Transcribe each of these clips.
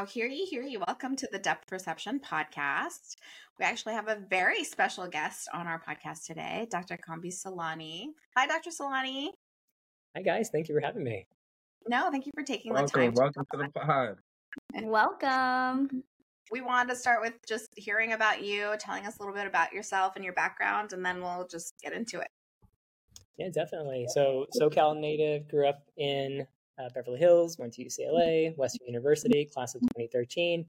Wow, hear ye, hear ye. Welcome to the Depth Perception podcast. We actually have a very special guest on our podcast today, Dr. Kambiz Silani. Hi, Dr. Silani. Hi, guys. Thank you for having me. No, thank you for taking welcome, the time. Welcome to, to the pod. And welcome. We wanted to start with just hearing about you, telling us a little bit about yourself and your background, and then we'll just get into it. Yeah, definitely. So, SoCal native, grew up in uh, Beverly Hills, went to UCLA, Western University, class of 2013.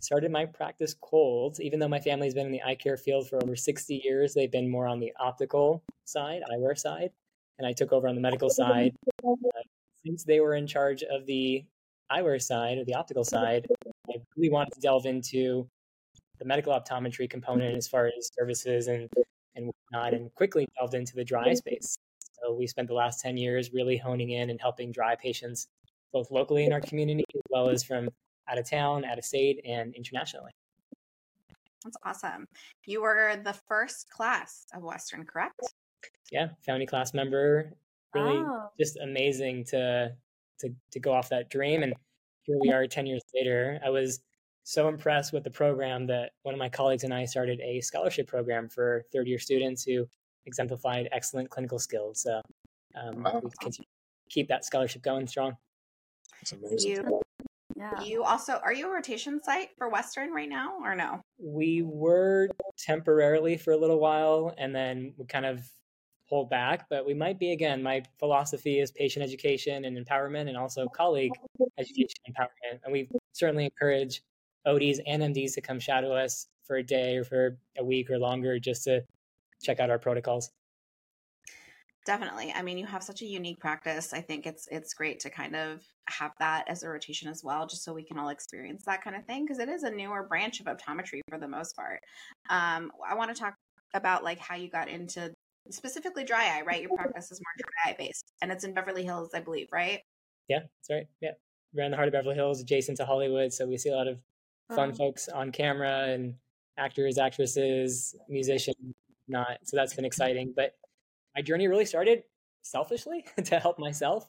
Started my practice cold, even though my family's been in the eye care field for over 60 years. They've been more on the optical side, eyewear side, and I took over on the medical side. Uh, since they were in charge of the eyewear side or the optical side, I really wanted to delve into the medical optometry component as far as services and and whatnot, and quickly delved into the dry space. So we spent the last 10 years really honing in and helping dry patients both locally in our community as well as from out of town, out of state, and internationally. That's awesome. You were the first class of Western, correct? Yeah, founding class member. Really oh. just amazing to to to go off that dream. And here we are 10 years later. I was so impressed with the program that one of my colleagues and I started a scholarship program for third year students who exemplified excellent clinical skills. So um, wow. we continue to keep that scholarship going strong. That's amazing. You, yeah. You also are you a rotation site for Western right now or no? We were temporarily for a little while and then we kind of pulled back, but we might be again. My philosophy is patient education and empowerment and also colleague education and empowerment. And we certainly encourage ODs and MDs to come shadow us for a day or for a week or longer just to check out our protocols. Definitely. I mean, you have such a unique practice. I think it's it's great to kind of have that as a rotation as well, just so we can all experience that kind of thing because it is a newer branch of optometry for the most part. Um, I want to talk about like how you got into specifically dry eye, right? Your practice is more dry eye based, and it's in Beverly Hills, I believe, right? Yeah, that's right. Yeah, we're in the heart of Beverly Hills, adjacent to Hollywood, so we see a lot of fun um, folks on camera and actors, actresses, musicians, not. So that's been exciting. But my journey really started selfishly to help myself.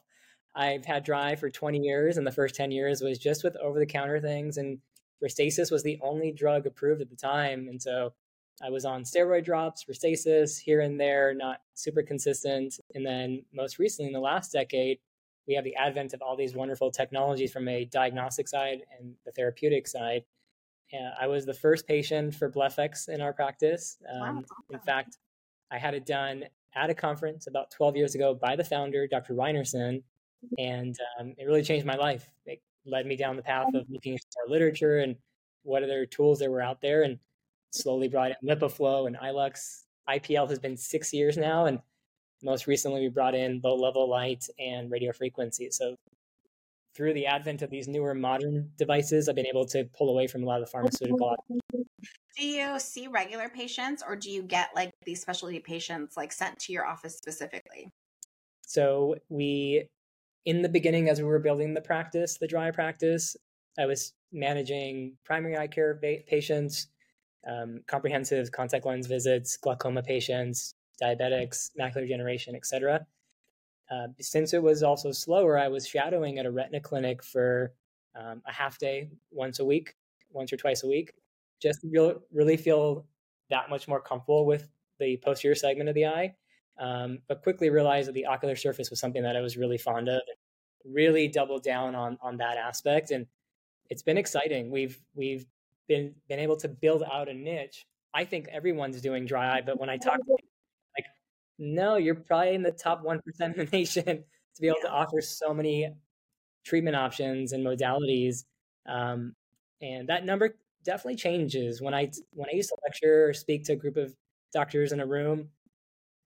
I've had dry for 20 years, and the first 10 years was just with over the counter things. And Restasis was the only drug approved at the time. And so I was on steroid drops, Restasis here and there, not super consistent. And then most recently, in the last decade, we have the advent of all these wonderful technologies from a diagnostic side and the therapeutic side. Yeah, I was the first patient for BlephEx in our practice. Um, wow. In fact, I had it done at a conference about 12 years ago by the founder, Dr. Rynerson, and um, it really changed my life. It led me down the path of looking at our literature and what other tools there were out there, and slowly brought in LipiFlow and iLux. IPL has been six years now, and most recently we brought in low level light and radio frequency. So through the advent of these newer modern devices, I've been able to pull away from a lot of the pharmaceutical. Do you see regular patients or do you get like these specialty patients like sent to your office specifically? So we, in the beginning, as we were building the practice, the dry practice, I was managing primary eye care patients, um, comprehensive contact lens visits, glaucoma patients, diabetics, macular degeneration, etc. Uh, since it was also slower, I was shadowing at a retina clinic for um, a half day once a week, once or twice a week, just to really feel that much more comfortable with the posterior segment of the eye. Um, but quickly realized that the ocular surface was something that I was really fond of. Really doubled down on on that aspect, and it's been exciting. We've we've been been able to build out a niche. I think everyone's doing dry eye, but when I talk to no, you're probably in the top 1% of the nation to be able yeah. to offer so many treatment options and modalities. Um, and that number definitely changes when I when I used to lecture or speak to a group of doctors in a room,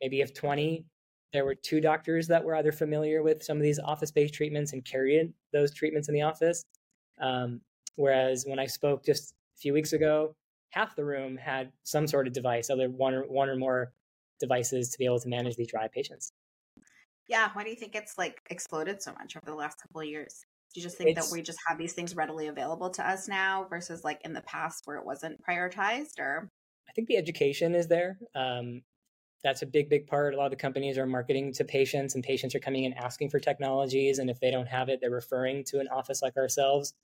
maybe of 20, there were two doctors that were either familiar with some of these office-based treatments and carried those treatments in the office. Um, whereas when I spoke just a few weeks ago, half the room had some sort of device, either one or one or more devices to be able to manage these dry patients. Yeah, why do you think it's like exploded so much over the last couple of years? Do you just think it's, that we just have these things readily available to us now versus like in the past where it wasn't prioritized or I think the education is there. Um, that's a big, big part. A lot of the companies are marketing to patients, and patients are coming in asking for technologies. And if they don't have it, they're referring to an office like ourselves.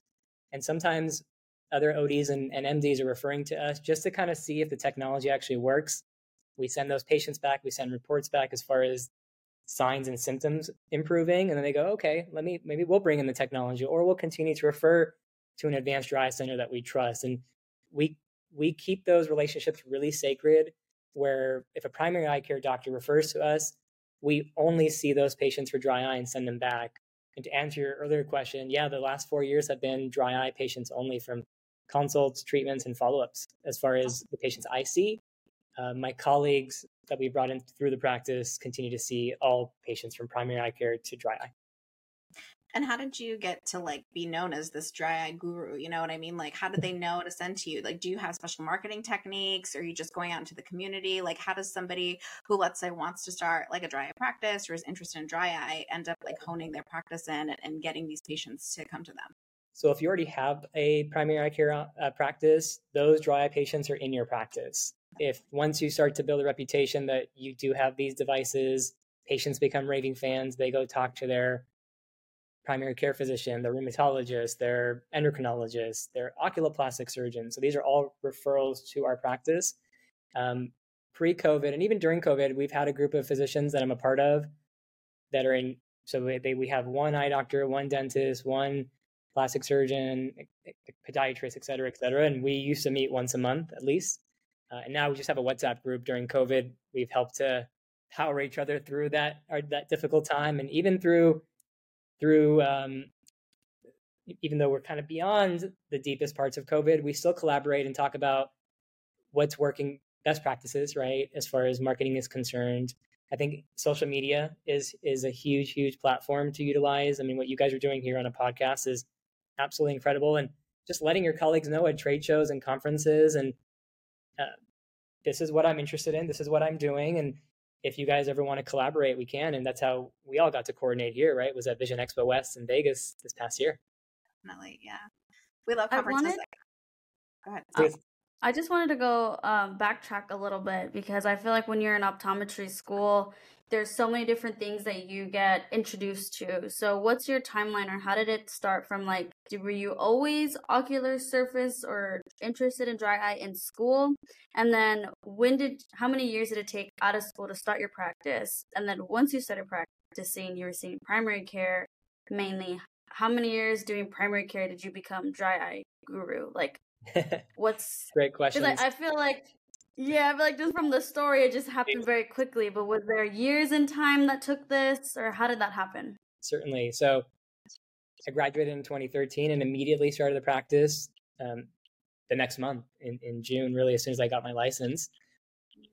And sometimes other ODs and, and MDs are referring to us just to kind of see if the technology actually works. We send those patients back, we send reports back as far as signs and symptoms improving. And then they go, okay, let me, maybe we'll bring in the technology or we'll continue to refer to an advanced dry eye center that we trust. And we, we keep those relationships really sacred where if a primary eye care doctor refers to us, we only see those patients for dry eye and send them back. And to answer your earlier question, yeah, the last four years have been dry eye patients only from consults, treatments, and follow ups as far as the patients I see. Uh, my colleagues that we brought in through the practice continue to see all patients from primary eye care to dry eye. And how did you get to like be known as this dry eye guru? You know what I mean? Like, how did they know to send to you? Like, do you have special marketing techniques? Or are you just going out into the community? Like, how does somebody who, let's say, wants to start like a dry eye practice or is interested in dry eye end up like honing their practice in and getting these patients to come to them? So, if you already have a primary eye care uh, practice, those dry eye patients are in your practice if once you start to build a reputation that you do have these devices, patients become raving fans, they go talk to their primary care physician, their rheumatologist, their endocrinologist, their oculoplastic surgeon. So these are all referrals to our practice. Um, Pre COVID and even during COVID, we've had a group of physicians that I'm a part of that are in. So they, we have one eye doctor, one dentist, one plastic surgeon, podiatrist, et cetera, et cetera. And we used to meet once a month at least. Uh, and now we just have a WhatsApp group during COVID. We've helped to power each other through that or that difficult time, and even through through um, even though we're kind of beyond the deepest parts of COVID, we still collaborate and talk about what's working, best practices, right? As far as marketing is concerned, I think social media is is a huge, huge platform to utilize. I mean, what you guys are doing here on a podcast is absolutely incredible, and just letting your colleagues know at trade shows and conferences and uh, this is what I'm interested in. This is what I'm doing. And if you guys ever want to collaborate, we can. And that's how we all got to coordinate here, right? Was at Vision Expo West in Vegas this past year. Definitely. Yeah. We love conferences. Wanted, Go ahead. Oh, I just wanted to go um, backtrack a little bit because I feel like when you're in optometry school, there's so many different things that you get introduced to. So, what's your timeline, or how did it start? From like, were you always ocular surface or interested in dry eye in school? And then, when did, how many years did it take out of school to start your practice? And then, once you started practicing, you were seeing primary care mainly. How many years doing primary care did you become dry eye guru? Like, what's great question? I, I feel like yeah, but like just from the story, it just happened very quickly. But was there years in time that took this, or how did that happen? Certainly. So I graduated in 2013 and immediately started the practice um, the next month in, in June, really, as soon as I got my license.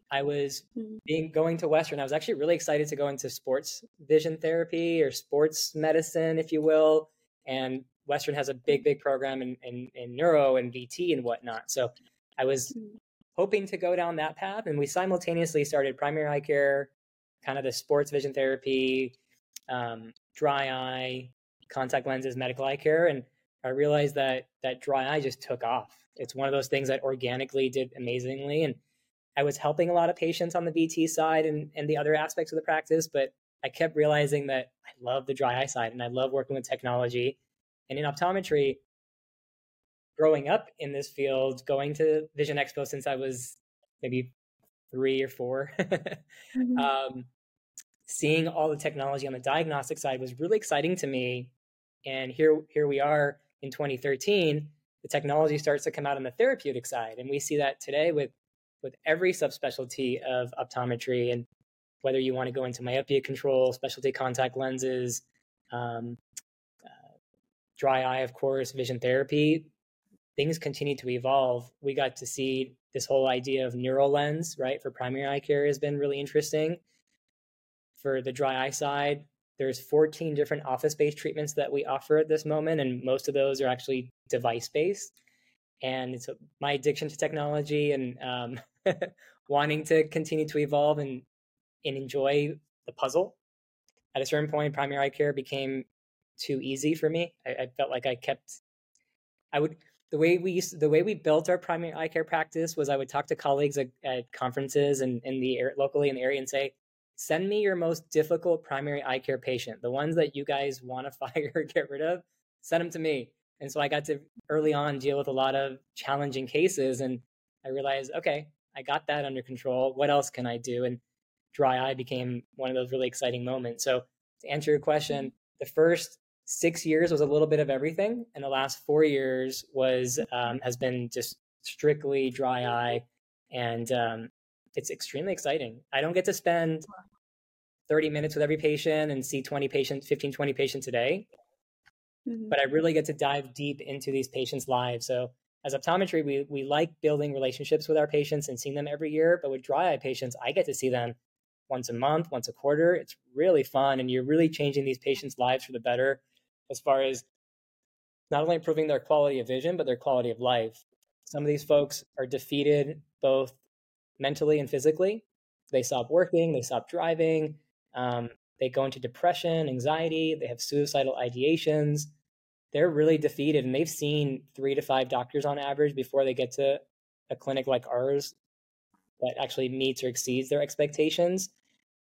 I was mm-hmm. being going to Western. I was actually really excited to go into sports vision therapy or sports medicine, if you will. And Western has a big, big program in, in, in neuro and VT and whatnot. So I was mm-hmm hoping to go down that path. And we simultaneously started primary eye care, kind of the sports vision therapy, um, dry eye, contact lenses, medical eye care. And I realized that that dry eye just took off. It's one of those things that organically did amazingly. And I was helping a lot of patients on the VT side and, and the other aspects of the practice, but I kept realizing that I love the dry eye side and I love working with technology. And in optometry, growing up in this field, going to Vision Expo since I was maybe three or 4 mm-hmm. um, seeing all the technology on the diagnostic side was really exciting to me. And here, here we are in 2013. The technology starts to come out on the therapeutic side, and we see that today with with every subspecialty of optometry, and whether you want to go into myopia control, specialty contact lenses, um, uh, dry eye, of course, vision therapy things continue to evolve. We got to see this whole idea of Neurolens, right, for primary eye care has been really interesting. For the dry eye side, there's 14 different office-based treatments that we offer at this moment, and most of those are actually device-based. And it's my addiction to technology and um, wanting to continue to evolve and and enjoy the puzzle. At a certain point, primary eye care became too easy for me. I, I felt like I kept I would the way we used to, the way we built our primary eye care practice was I would talk to colleagues at, at conferences and in the locally in the area and say, send me your most difficult primary eye care patient, the ones that you guys want to fire or get rid of, send them to me. And so I got to early on deal with a lot of challenging cases. And I realized, okay, I got that under control. What else can I do? And dry eye became one of those really exciting moments. So to answer your question, mm-hmm. the first six years was a little bit of everything, and the last four years was um, has been just strictly dry eye, and um, it's extremely exciting. I don't get to spend 30 minutes with every patient and see 20 patients, 15, 20 patients a day, mm-hmm. but I really get to dive deep into these patients' lives. So as optometry, we we like building relationships with our patients and seeing them every year. But with dry eye patients, I get to see them once a month, once a quarter. It's really fun, and you're really changing these patients' lives for the better as far as not only improving their quality of vision, but their quality of life. Some of these folks are defeated both mentally and physically. They stop working, they stop driving, um, they go into depression, anxiety, they have suicidal ideations. They're really defeated, and they've seen three to five doctors on average before they get to a clinic like ours that actually meets or exceeds their expectations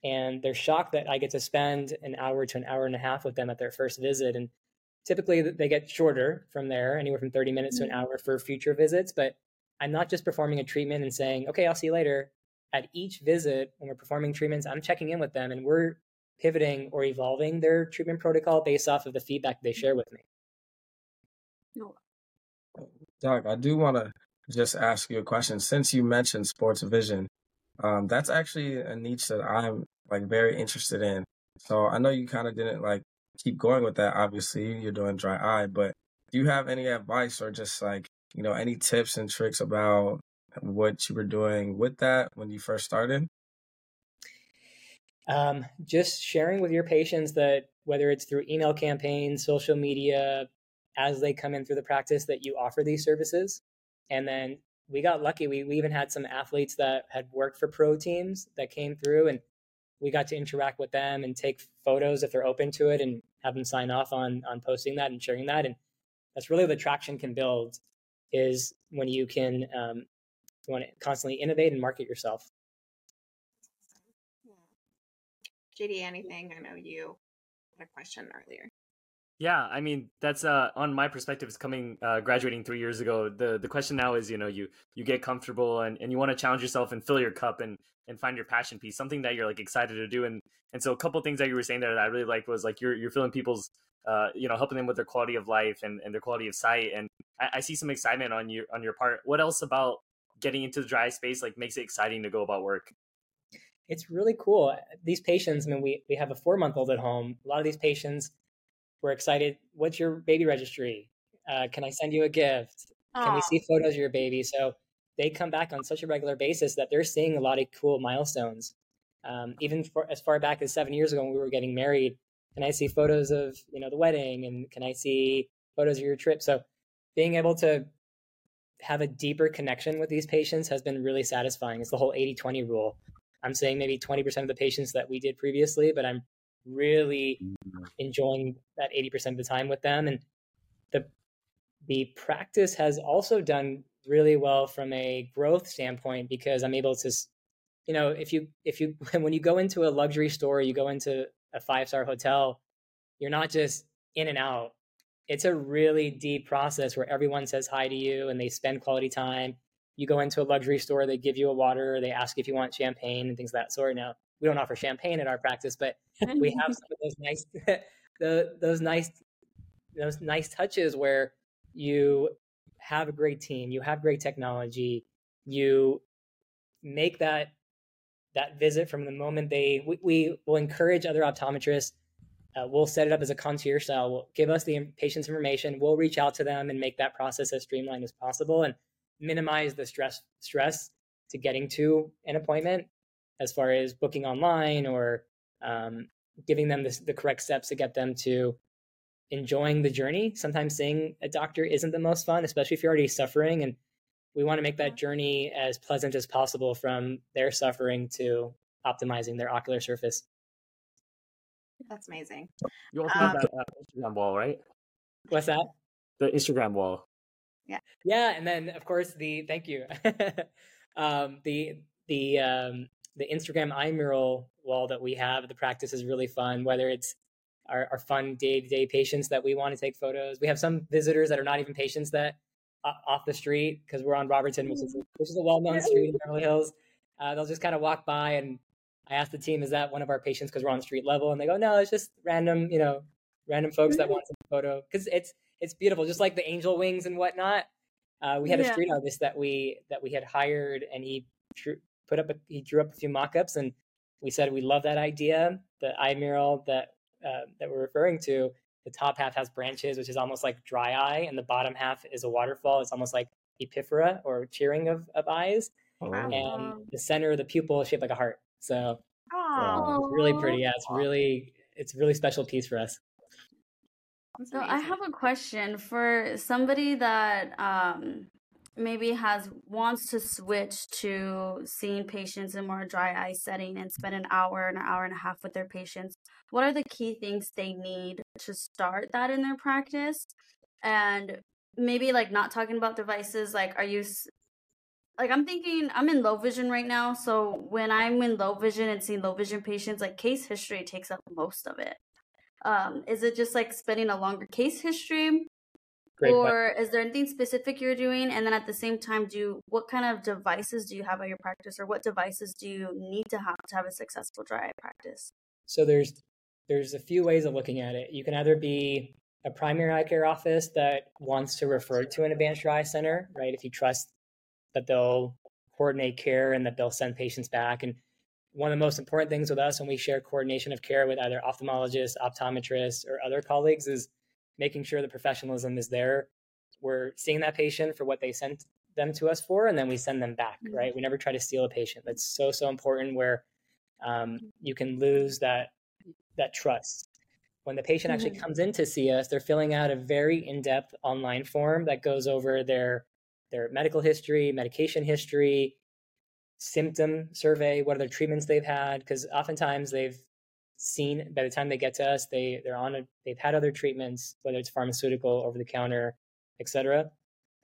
and they're shocked that I get to spend an hour to an hour and a half with them at their first visit. And typically they get shorter from there, anywhere from 30 minutes to an mm-hmm. hour for future visits. But I'm not just performing a treatment and saying, okay, I'll see you later. At each visit, when we're performing treatments, I'm checking in with them and we're pivoting or evolving their treatment protocol based off of the feedback they share with me. Doc, I do want to just ask you a question. Since you mentioned sports vision, um, that's actually a niche that I'm like very interested in. So I know you kind of didn't like keep going with that. Obviously, you're doing dry eye, but do you have any advice or just like you know any tips and tricks about what you were doing with that when you first started? Um, just sharing with your patients that whether it's through email campaigns, social media, as they come in through the practice, that you offer these services, and then we got lucky. We, we even had some athletes that had worked for pro teams that came through and we got to interact with them and take photos if they're open to it and have them sign off on on posting that and sharing that. And that's really the traction can build is when you can um, want to constantly innovate and market yourself. JD, anything? I know you had a question earlier. Yeah, I mean that's uh, on my perspective. It's coming uh, graduating three years ago. the The question now is, you know, you you get comfortable and, and you want to challenge yourself and fill your cup and and find your passion piece, something that you're like excited to do. And and so a couple things that you were saying there that I really liked was like you're you're filling people's uh, you know helping them with their quality of life and, and their quality of sight. And I, I see some excitement on your on your part. What else about getting into the dry space like makes it exciting to go about work? It's really cool. These patients, I mean, we we have a four month old at home. A lot of these patients we're excited. What's your baby registry? Uh, can I send you a gift? Aww. Can we see photos of your baby? So they come back on such a regular basis that they're seeing a lot of cool milestones. Um, even for, as far back as seven years ago when we were getting married, can I see photos of you know the wedding and can I see photos of your trip? So being able to have a deeper connection with these patients has been really satisfying. It's the whole 80-20 rule. I'm saying maybe 20% of the patients that we did previously, but I'm really mm-hmm. enjoying that 80% of the time with them. And the the practice has also done really well from a growth standpoint because I'm able to, you know, if you if you when you go into a luxury store, you go into a five star hotel, you're not just in and out. It's a really deep process where everyone says hi to you and they spend quality time. You go into a luxury store, they give you a water, they ask if you want champagne and things of that sort. Now, we don't offer champagne in our practice, but we have some of those nice, the, those nice, those nice touches where you have a great team, you have great technology, you make that that visit from the moment they we, we will encourage other optometrists uh, we'll set it up as a concierge style. We'll give us the patient's information. We'll reach out to them and make that process as streamlined as possible and minimize the stress stress to getting to an appointment as far as booking online or um, giving them the correct steps to get them to enjoying the journey. Sometimes seeing a doctor isn't the most fun, especially if you're already suffering. And we want to make that journey as pleasant as possible from their suffering to optimizing their ocular surface. That's amazing. You also um, have that uh, Instagram wall, right? What's that? The Instagram wall. Yeah. Yeah, and then of course the thank you. um, the the um, the Instagram iMural wall that we have, the practice is really fun. Whether it's our, our fun day to day patients that we want to take photos. We have some visitors that are not even patients that uh, off the street because we're on Robertson, which is a, which is a well known street in Beverly Hills. Uh, they'll just kind of walk by and I ask the team, is that one of our patients because we're on street level? And they go, no, it's just random, you know, random folks that want a photo because it's it's beautiful, just like the angel wings and whatnot. Uh, we had yeah. a street artist that we that we had hired, and he drew, put up a, he drew up a few mock-ups, and we said we love that idea. The eye mural that uh, that we're referring to, the top half has branches, which is almost like dry eye, and the bottom half is a waterfall. It's almost like epiphora or cheering of, of eyes. Oh. And the center of the pupil is shaped like a heart. So, so it's really pretty. Yeah, it's really it's a really special piece for us. So I have a question for somebody that um, maybe has wants to switch to seeing patients in more dry eye setting and spend an hour and an hour and a half with their patients. What are the key things they need to start that in their practice? And maybe like not talking about devices, like are you like I'm thinking I'm in low vision right now, so when I'm in low vision and seeing low vision patients, like case history takes up most of it. Um, is it just like spending a longer case history? Great or point. is there anything specific you're doing? And then at the same time, do what kind of devices do you have at your practice, or what devices do you need to have to have a successful dry eye practice? So there's there's a few ways of looking at it. You can either be a primary eye care office that wants to refer to an advanced dry eye center, right? If you trust that they'll coordinate care and that they'll send patients back. And one of the most important things with us when we share coordination of care with either ophthalmologists, optometrists, or other colleagues is making sure the professionalism is there. We're seeing that patient for what they sent them to us for, and then we send them back, mm-hmm. right? We never try to steal a patient. That's so, so important where um, you can lose that that trust. When the patient actually mm-hmm. comes in to see us, they're filling out a very in-depth online form that goes over their their medical history, medication history, symptom survey, what other treatments they've had, because oftentimes they've seen by the time they get to us, they they're on a they've had other treatments, whether it's pharmaceutical, over the counter, etc.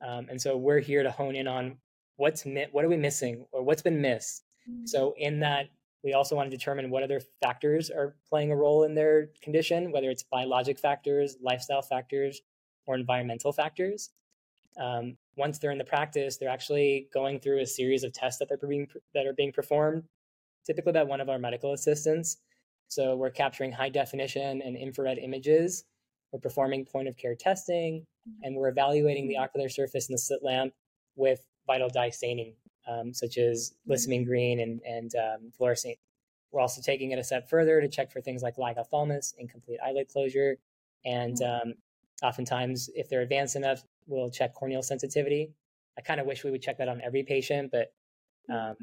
Um, and so we're here to hone in on what's mi- what are we missing or what's been missed. Mm-hmm. So in that, we also want to determine what other factors are playing a role in their condition, whether it's biologic factors, lifestyle factors, or environmental factors. Um, once they're in the practice, they're actually going through a series of tests that they're being that are being performed, typically by one of our medical assistants. So we're capturing high definition and infrared images. We're performing point of care testing, and we're evaluating the ocular surface in the slit lamp with vital dye staining, um, such as lissamine green and, and um, fluorescein. We're also taking it a step further to check for things like lagophthalmos, incomplete eyelid closure, and um, oftentimes, if they're advanced enough, we'll check corneal sensitivity. I kind of wish we would check that on every patient, but um,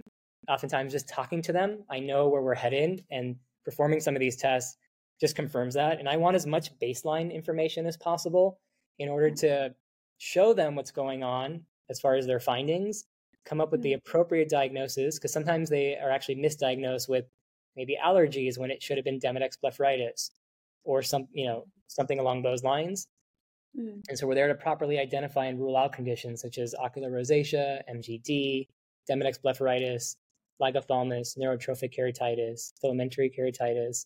oftentimes just talking to them, I know where we're headed, and performing some of these tests just confirms that. And I want as much baseline information as possible in order to show them what's going on as far as their findings, come up with the mm-hmm. appropriate diagnosis, because sometimes they are actually misdiagnosed with maybe allergies when it should have been Demodex blepharitis or some, you know, something along those lines. Mm. And so we're there to properly identify and rule out conditions such as ocular rosacea, MGD, Demodex blepharitis, lag neurotrophic keratitis, filamentary keratitis,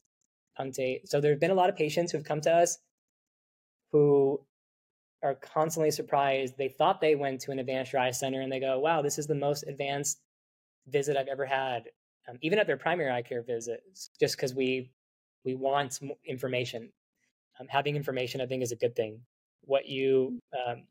punctate. So there have been a lot of patients who've come to us who are constantly surprised. They thought they went to an advanced dry center and they go, wow, this is the most advanced visit I've ever had, um, even at their primary eye care visits, just because we we want information. Um, having information, I think, is a good thing what you um,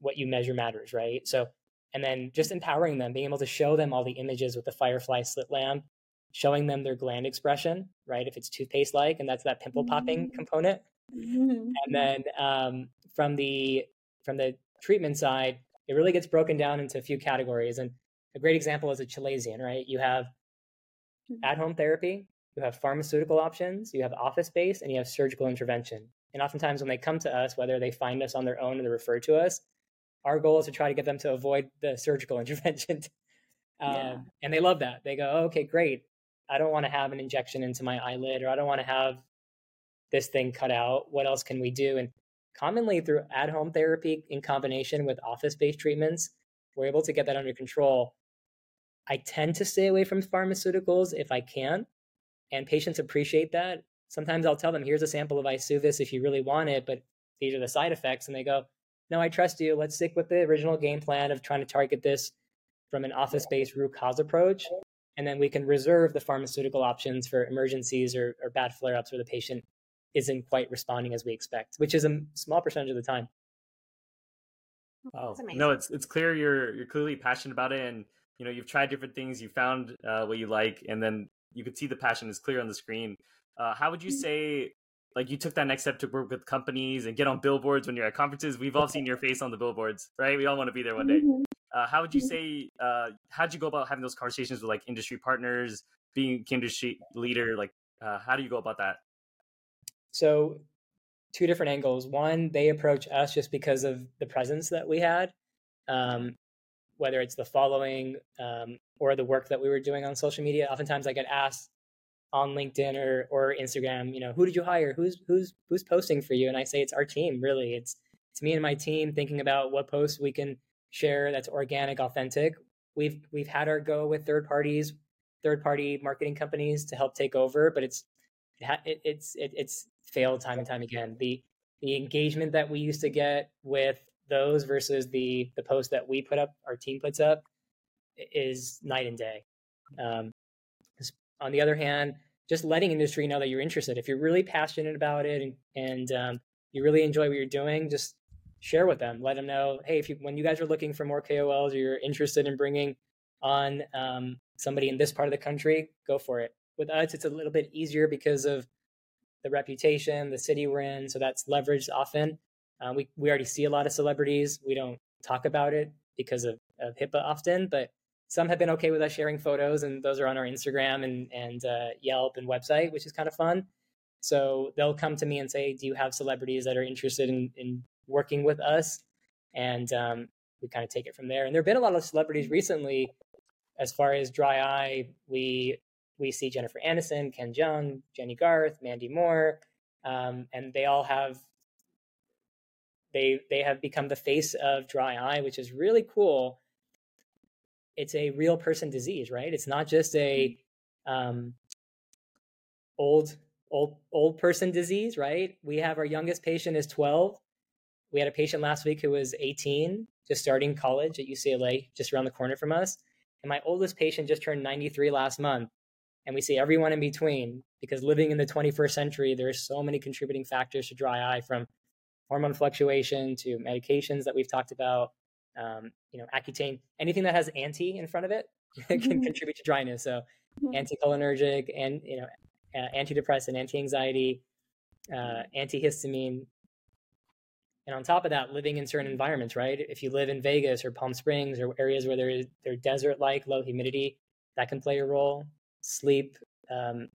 what you measure matters, right? So, and then just empowering them, being able to show them all the images with the Firefly slit lamp, showing them their gland expression, right? If it's toothpaste like, and that's that pimple popping mm-hmm. component. Mm-hmm. And then um, from the from the treatment side, it really gets broken down into a few categories. And a great example is a chalazion, right? You have mm-hmm. at home therapy, you have pharmaceutical options, you have office based, and you have surgical intervention. And oftentimes, when they come to us, whether they find us on their own or they refer to us, our goal is to try to get them to avoid the surgical intervention. um, yeah. And they love that. They go, oh, okay, great. I don't want to have an injection into my eyelid, or I don't want to have this thing cut out. What else can we do? And commonly, through at home therapy in combination with office based treatments, we're able to get that under control. I tend to stay away from pharmaceuticals if I can, and patients appreciate that sometimes I'll tell them, here's a sample of Eysuvis if you really want it, but these are the side effects. And they go, no, I trust you. Let's stick with the original game plan of trying to target this from an office based root cause approach. And then we can reserve the pharmaceutical options for emergencies or, or bad flare ups where the patient isn't quite responding as we expect, which is a small percentage of the time. Wow. No, it's it's clear you're you're clearly passionate about it, and you know you've tried different things, you found uh, what you like, and then you could see the passion is clear on the screen. Uh, how would you mm-hmm. say, like, you took that next step to work with companies and get on billboards when you're at conferences? We've all seen your face on the billboards, right? We all want to be there one day. Mm-hmm. Uh, how would you mm-hmm. say? Uh, how'd you go about having those conversations with like industry partners, being industry leader? Like, uh, how do you go about that? So two different angles. One, they approach us just because of the presence that we had, um, whether it's the following um, or the work that we were doing on social media. Oftentimes, I get asked on LinkedIn or or Instagram, you know, who did you hire? Who's who's who's posting for you? And I say it's our team. Really, it's it's me and my team thinking about what posts we can share that's organic, authentic. We've we've had our go with third parties, third party marketing companies to help take over, but it's it, it's it, it's failed time and time again. The the engagement that we used to get with those versus the the post that we put up, our team puts up, is night and day. Um, on the other hand, just letting industry know that you're interested. If you're really passionate about it and, and um, you really enjoy what you're doing, just share with them. Let them know, hey, if you when you guys are looking for more KOLs or you're interested in bringing on um, somebody in this part of the country, go for it. With us, it's a little bit easier because of the reputation, the city we're in. So that's leveraged often. Uh, we, we already see a lot of celebrities. We don't talk about it because of, of HIPAA often, but some have been okay with us sharing photos, and those are on our Instagram and, and uh, Yelp and website, which is kind of fun. So they'll come to me and say, Do you have celebrities that are interested in, in working with us? And um, we kind of take it from there. And there have been a lot of celebrities recently as far as dry eye. We we see Jennifer Aniston, Ken Jeong, Jennie Garth, Mandy Moore, um, and they all have they they have become the face of dry eye, which is really cool. It's a real person disease, right? It's not just a um, old old old person disease, right? We have our youngest patient is 12. We had a patient last week who was 18, just starting college at UCLA, just around the corner from us. And my oldest patient just turned 93 last month and we see everyone in between because living in the 21st century there are so many contributing factors to dry eye from hormone fluctuation to medications that we've talked about um, you know accutane anything that has anti in front of it can mm-hmm. contribute to dryness. So mm-hmm. anticholinergic and you know uh, antidepressant anti-anxiety uh, antihistamine. And on top of that living in certain environments right? If you live in vegas or palm springs or areas where there is they're desert like low humidity that can play a role. Sleep um,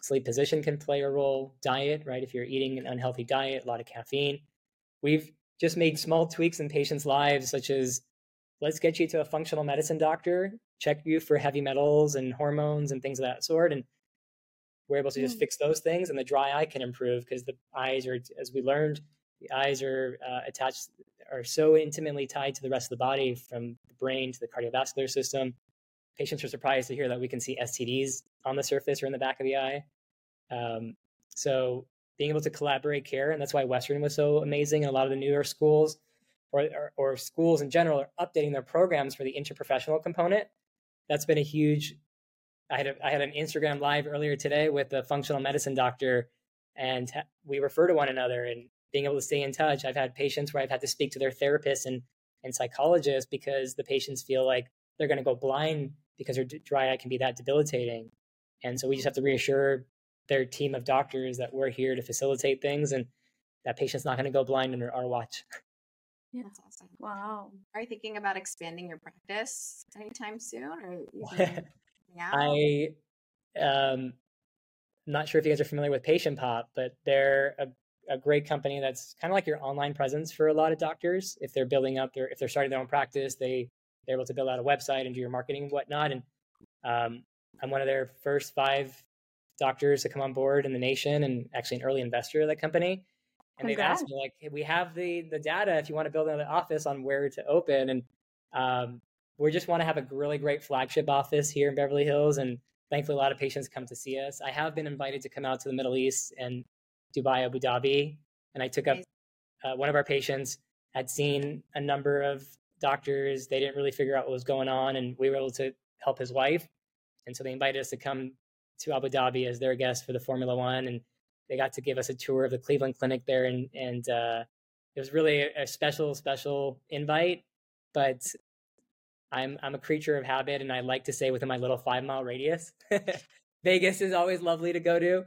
sleep position can play a role. Diet right? If you're eating an unhealthy diet a lot of caffeine. We've just made small tweaks in patients lives such as let's get you to a functional medicine doctor check you for heavy metals and hormones and things of that sort and we're able to just mm. fix those things and the dry eye can improve because the eyes are as we learned the eyes are uh, attached are so intimately tied to the rest of the body from the brain to the cardiovascular system patients are surprised to hear that we can see STDs on the surface or in the back of the eye. Um, so being able to collaborate care, and that's why Western was so amazing. And a lot of the newer schools or, or, or schools in general are updating their programs for the interprofessional component. That's been a huge. I had a, I had an Instagram live earlier today with a functional medicine doctor, and we refer to one another and being able to stay in touch. I've had patients where I've had to speak to their therapist and and psychologist because the patients feel like they're going to go blind because their dry eye can be that debilitating. And so we just have to reassure their team of doctors that we're here to facilitate things and that patient's not going to go blind under our watch. Yeah, that's awesome. Wow. Are you thinking about expanding your practice anytime soon or yeah? I um not sure if you guys are familiar with PatientPop, but they're a, a great company that's kind of like your online presence for a lot of doctors. If they're building up their if they're starting their own practice, they they're able to build out a website and do your marketing and whatnot. And um, I'm one of their first five doctors to come on board in the nation, and actually an early investor of that company. And Congrats. they've asked me like, hey, we have the the data if you want to build another office on where to open, and um, we just want to have a really great flagship office here in Beverly Hills, and thankfully, a lot of patients come to see us. I have been invited to come out to the Middle East and Dubai, Abu Dhabi, and I took up uh, one of our patients had seen a number of doctors. They didn't really figure out what was going on, and we were able to help his wife. And so they invited us to come to Abu Dhabi as their guest for the Formula One, and they got to give us a tour of the Cleveland Clinic there, and and uh, it was really a, special, special invite. But I'm I'm a creature of habit, and I like to stay within my little five mile radius. Vegas is always lovely to go to,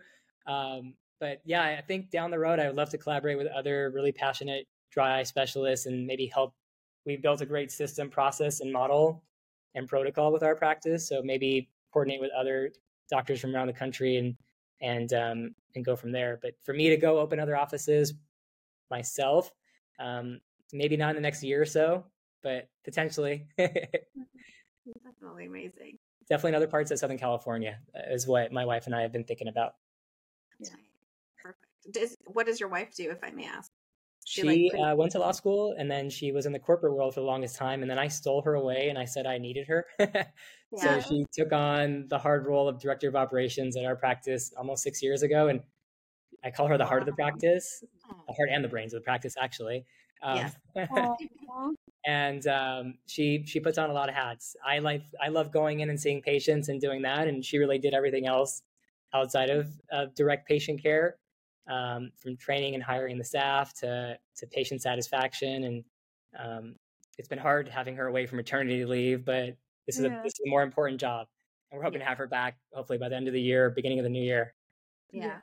um, but yeah, I think down the road I would love to collaborate with other really passionate dry eye specialists and maybe help. We've built a great system, process, and model and protocol with our practice, so maybe coordinate with other doctors from around the country and and um, and go from there. But for me to go open other offices myself, um, maybe not in the next year or so, but potentially. Definitely amazing. Definitely in other parts of Southern California uh, is what my wife and I have been thinking about. Yeah. Perfect. Does, what does your wife do, if I may ask? She, she like, uh, went to law school and then she was in the corporate world for the longest time. And then I stole her away and I said I needed her. yeah. So she took on the hard role of director of operations at our practice almost six years ago. And I call her the heart of the practice, the heart and the brains of the practice, actually. Um, yes. and um, she she puts on a lot of hats. I like I love going in and seeing patients and doing that, and she really did everything else outside of, of direct patient care um, from training and hiring the staff to to patient satisfaction, and um, it's been hard having her away from maternity leave, but this is yeah. a this is a more important job, and we're hoping yeah. to have her back hopefully by the end of the year, beginning of the new year. Yeah.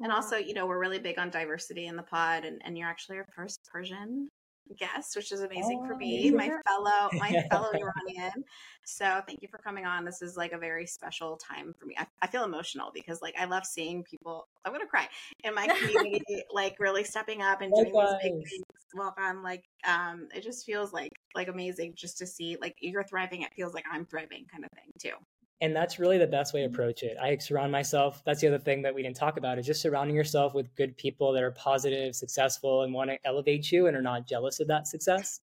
And also, you know, we're really big on diversity in the pod, and, and you're actually our first Persian guest, which is amazing oh, for me, my fellow my fellow Iranian. So thank you for coming on. This is like a very special time for me. I, I feel emotional because like I love seeing people. I'm gonna cry in my community, like really stepping up and doing these big things. Well, I'm like, um, it just feels like like amazing just to see like you're thriving. It feels like I'm thriving, kind of thing too and that's really the best way to approach it i surround myself that's the other thing that we didn't talk about is just surrounding yourself with good people that are positive successful and want to elevate you and are not jealous of that success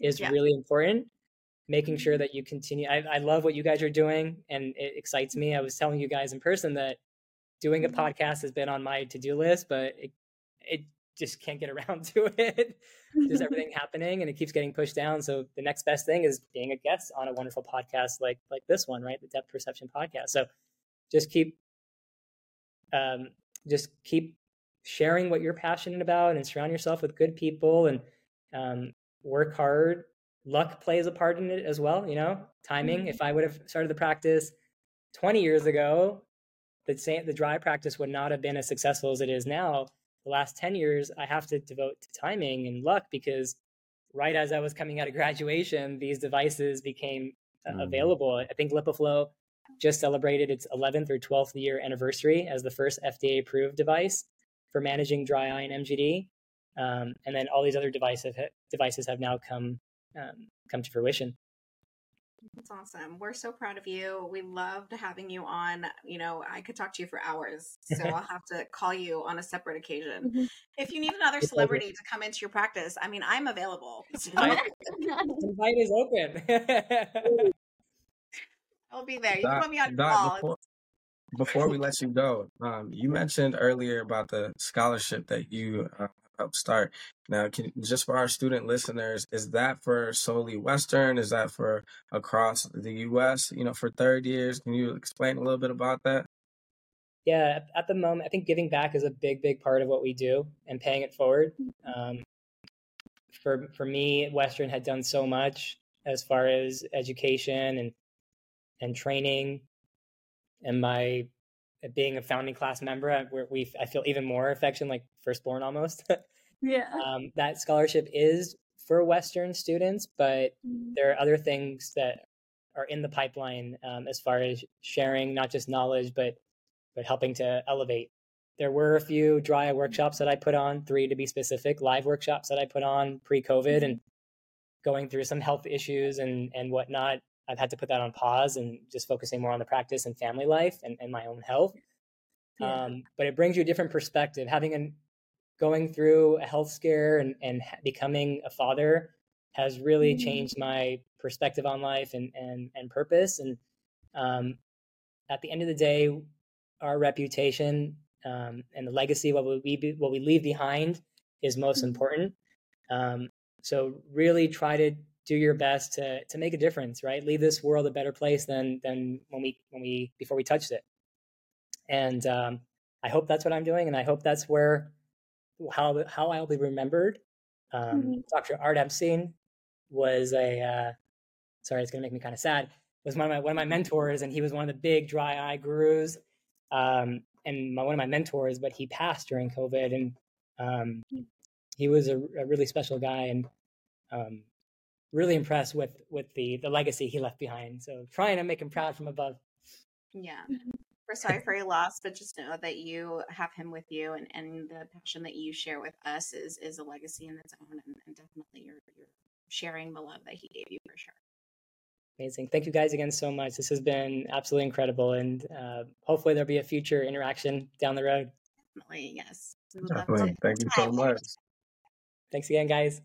is yeah. really important making sure that you continue I, I, love what you guys are doing and it excites me i was telling you guys in person that doing a mm-hmm. podcast has been on my to-do list but it, it just can't get around to it. There's everything happening and it keeps getting pushed down. So the next best thing is being a guest on a wonderful podcast like like this one, right? The Depth Perception podcast. So just keep um just keep sharing what you're passionate about and surround yourself with good people and um, work hard. Luck plays a part in it as well, you know, timing. Mm-hmm. If I would have started the practice 20 years ago, the same, the dry practice would not have been as successful as it is now the last 10 years, I have to devote to timing and luck because right as I was coming out of graduation, these devices became mm. available. I think LipiFlow just celebrated its 11th or 12th year anniversary as the first FDA approved device for managing dry eye and MGD. Um, and then all these other devices devices have now come um, come to fruition. That's awesome. We're so proud of you. We loved having you on. You know, I could talk to you for hours, so I'll have to call you on a separate occasion. Mm-hmm. If you need another celebrity to come into your practice, I mean, I'm available. So. Invite is open. I'll be there. You can put me on call. Before, before, we let you go, um, you mentioned earlier about the scholarship that you uh, help start. Now, can, just for our student listeners, is that for solely Western? Is that for across the U.S.? You know, for third years, can you explain a little bit about that? Yeah, at the moment, I think giving back is a big, big part of what we do, and paying it forward. Um, for for me, Western had done so much as far as education and and training, and my being a founding class member, where we I feel even more affection, like firstborn almost. yeah. Um, that scholarship is for Western students, but mm-hmm. there are other things that are in the pipeline um, as far as sharing not just knowledge, but but helping to elevate. There were a few dry workshops that I put on, three to be specific, live workshops that I put on pre-COVID, mm-hmm. and going through some health issues and and whatnot. I've had to put that on pause and just focusing more on the practice and family life and, and my own health. Yeah. Um, but it brings you a different perspective. Having an going through a health scare and, and becoming a father has really mm-hmm. changed my perspective on life and, and, and purpose. And um, at the end of the day, our reputation um, and the legacy, what we what we leave behind, is most mm-hmm. important. Um, so really try to do your best to to make a difference. Right, leave this world a better place than than when we when we before we touched it. And um, I hope that's what I'm doing, and I hope that's where how how I'll be remembered. Um, mm-hmm. Dr. Art Epstein was a uh, sorry, it's gonna make me kind of sad. Was one of my one of my mentors, and he was one of the big dry eye gurus, um, and my, one of my mentors. But he passed during COVID, and um, mm. he was a, a, really special guy, and um, really impressed with with the the legacy he left behind. So trying to make him proud from above. Yeah. We're sorry for your loss, but just know that you have him with you, and, and the passion that you share with us is is a legacy in its own, and, and definitely you're, you're sharing the love that he gave you for sure. Amazing. Thank you guys again so much. This has been absolutely incredible, and uh, hopefully there'll be a future interaction down the road. Definitely, yes. Definitely. Thank you so much. Thanks again, guys.